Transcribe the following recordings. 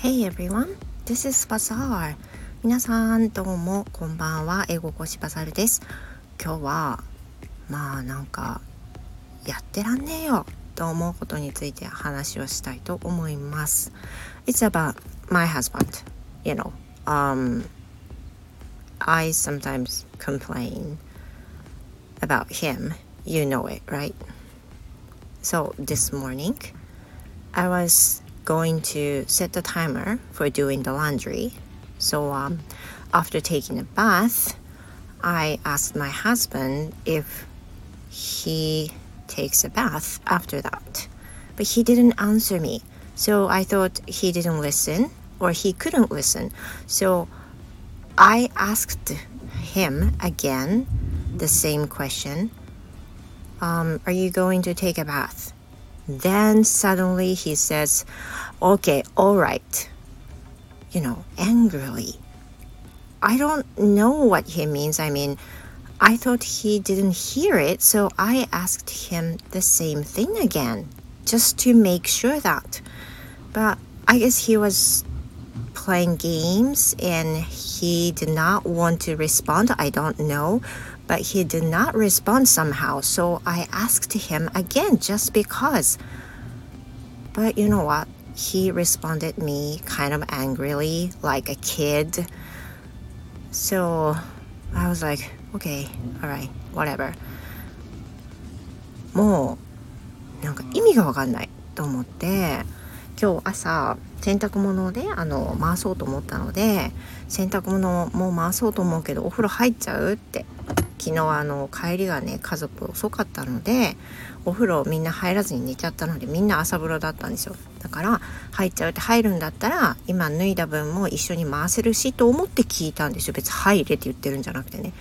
Hey everyone, this is Bazaar. 皆さんどうもこんばんは。英語講師バザールです。今日はまあなんかやってらんねえよと思うことについて話をしたいと思います。It's about my husband. You know, um, I sometimes complain about him. You know it, right? So this morning, I was going to set the timer for doing the laundry. So um, after taking a bath, I asked my husband if he takes a bath after that. But he didn't answer me. So I thought he didn't listen or he couldn't listen. So I asked him again the same question um, Are you going to take a bath? Then suddenly he says, Okay, all right. You know, angrily. I don't know what he means. I mean, I thought he didn't hear it, so I asked him the same thing again, just to make sure that. But I guess he was playing games and he did not want to respond. I don't know but he did not respond somehow. So I asked him again just because. But you know what? He responded me kind of angrily, like a kid. So I was like, okay, alright, whatever. もうなんか意味がわかんないと思って 今日朝洗濯物であの回そうと思ったので洗濯物も回そうと思うけどお風呂入っちゃうって昨日あの帰りがね家族遅かったのでお風呂みんな入らずに寝ちゃったのでみんな朝風呂だったんですよ。だから入っちゃうって入るんだったら今脱いだ分も一緒に回せるしと思って聞いたんですよ。別に入れって言ってるんじゃなくてね。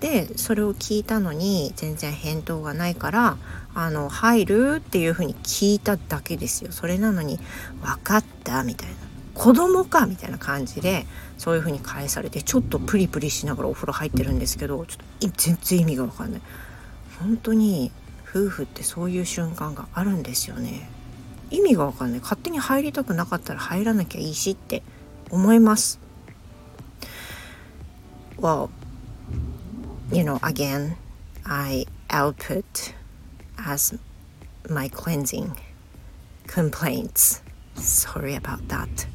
でそれを聞いたのに全然返答がないから「あの入る?」っていうふうに聞いただけですよ。それなのに「分かった」みたいな子供かみたいな感じでそういう風に返されてちょっとプリプリしながらお風呂入ってるんですけどちょっと全然意味が分かんない。本当に夫婦ってそういう瞬間があるんですよね。意味が分かんない。勝手に入りたくなかったら入らなきゃいいしって思います。Well you know again I output as my cleansing complaints sorry about that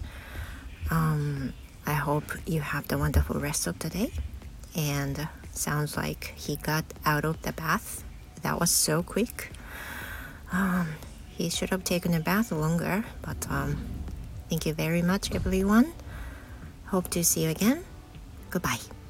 Um, I hope you have the wonderful rest of the day. And sounds like he got out of the bath. That was so quick. Um, he should have taken a bath longer, but um, thank you very much, everyone. Hope to see you again. Goodbye.